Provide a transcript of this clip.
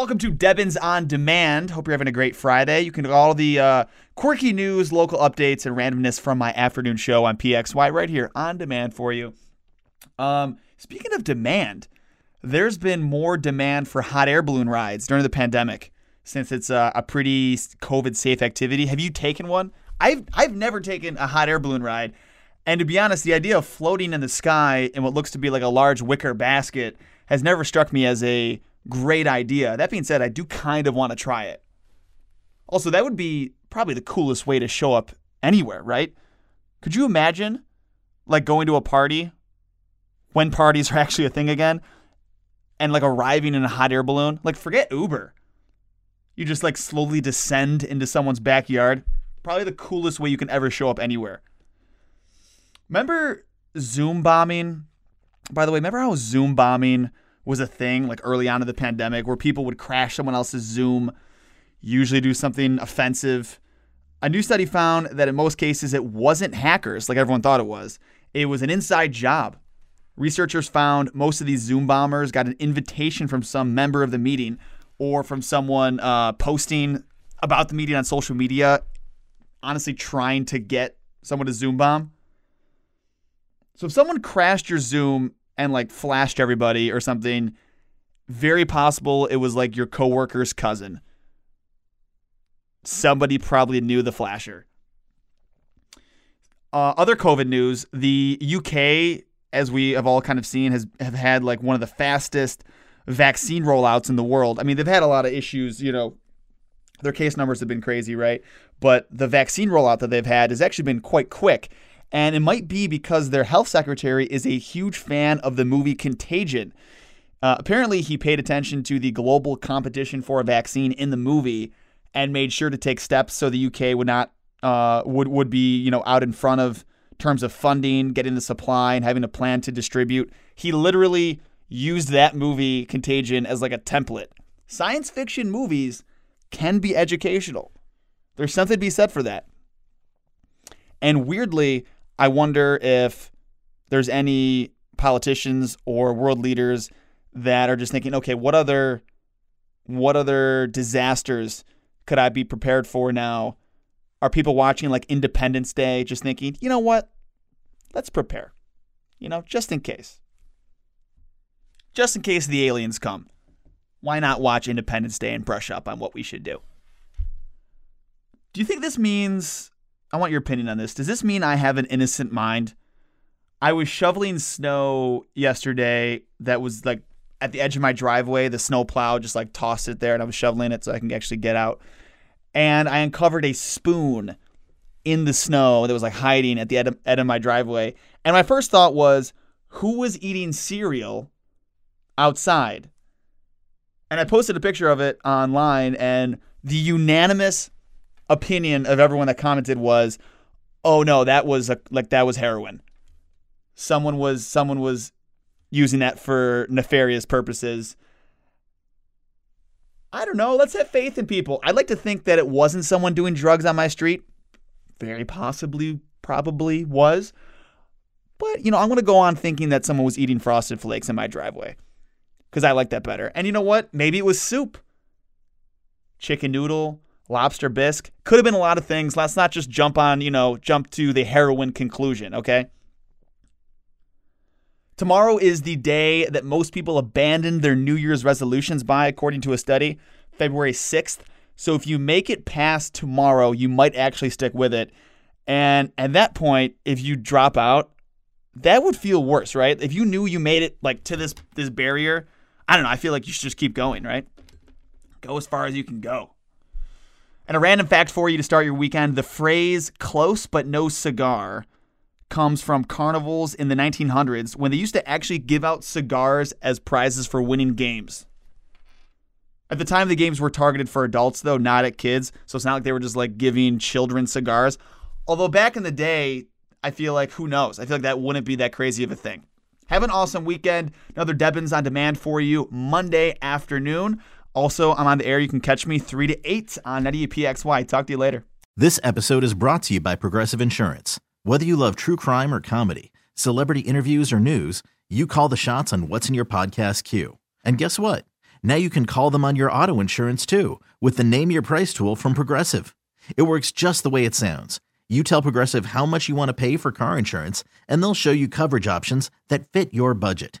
Welcome to Debbins on Demand. Hope you're having a great Friday. You can get all the uh, quirky news, local updates, and randomness from my afternoon show on PXY right here on demand for you. Um, speaking of demand, there's been more demand for hot air balloon rides during the pandemic since it's a, a pretty COVID safe activity. Have you taken one? I've I've never taken a hot air balloon ride. And to be honest, the idea of floating in the sky in what looks to be like a large wicker basket has never struck me as a great idea. That being said, I do kind of want to try it. Also, that would be probably the coolest way to show up anywhere, right? Could you imagine like going to a party when parties are actually a thing again and like arriving in a hot air balloon? Like forget Uber. You just like slowly descend into someone's backyard. Probably the coolest way you can ever show up anywhere. Remember Zoom bombing? By the way, remember how Zoom bombing was a thing like early on in the pandemic where people would crash someone else's Zoom, usually do something offensive? A new study found that in most cases it wasn't hackers like everyone thought it was. It was an inside job. Researchers found most of these Zoom bombers got an invitation from some member of the meeting or from someone uh, posting about the meeting on social media, honestly trying to get someone to Zoom bomb. So if someone crashed your Zoom and like flashed everybody or something, very possible it was like your coworker's cousin. Somebody probably knew the flasher. Uh, other COVID news: the UK, as we have all kind of seen, has have had like one of the fastest vaccine rollouts in the world. I mean, they've had a lot of issues. You know, their case numbers have been crazy, right? But the vaccine rollout that they've had has actually been quite quick. And it might be because their health secretary is a huge fan of the movie Contagion. Uh, apparently, he paid attention to the global competition for a vaccine in the movie and made sure to take steps so the UK would not uh, would would be you know out in front of terms of funding, getting the supply, and having a plan to distribute. He literally used that movie Contagion as like a template. Science fiction movies can be educational. There's something to be said for that. And weirdly, I wonder if there's any politicians or world leaders that are just thinking, okay, what other what other disasters could I be prepared for now? Are people watching like Independence Day just thinking, you know what? Let's prepare. You know, just in case. Just in case the aliens come. Why not watch Independence Day and brush up on what we should do? Do you think this means I want your opinion on this. Does this mean I have an innocent mind? I was shoveling snow yesterday that was like at the edge of my driveway. The snow plow just like tossed it there and I was shoveling it so I can actually get out. And I uncovered a spoon in the snow that was like hiding at the of, end of my driveway. And my first thought was, who was eating cereal outside? And I posted a picture of it online, and the unanimous opinion of everyone that commented was, "Oh no, that was a, like that was heroin. Someone was someone was using that for nefarious purposes." I don't know. Let's have faith in people. I'd like to think that it wasn't someone doing drugs on my street. Very possibly, probably was. But, you know, I'm going to go on thinking that someone was eating frosted flakes in my driveway because I like that better. And you know what? Maybe it was soup, chicken noodle, lobster bisque. Could have been a lot of things. Let's not just jump on, you know, jump to the heroin conclusion, okay? Tomorrow is the day that most people abandon their New Year's resolutions by, according to a study, February 6th. So if you make it past tomorrow, you might actually stick with it. And at that point, if you drop out, that would feel worse, right? If you knew you made it like to this this barrier, I don't know, I feel like you should just keep going, right? Go as far as you can go. And a random fact for you to start your weekend the phrase close but no cigar comes from carnivals in the 1900s when they used to actually give out cigars as prizes for winning games. At the time, the games were targeted for adults, though, not at kids. So it's not like they were just like giving children cigars. Although back in the day, I feel like who knows? I feel like that wouldn't be that crazy of a thing. Have an awesome weekend. Another Debbins on demand for you Monday afternoon. Also, I'm on the air. You can catch me 3 to 8 on 90PXY. Talk to you later. This episode is brought to you by Progressive Insurance. Whether you love true crime or comedy, celebrity interviews or news, you call the shots on what's in your podcast queue. And guess what? Now you can call them on your auto insurance too with the Name Your Price tool from Progressive. It works just the way it sounds. You tell Progressive how much you want to pay for car insurance, and they'll show you coverage options that fit your budget.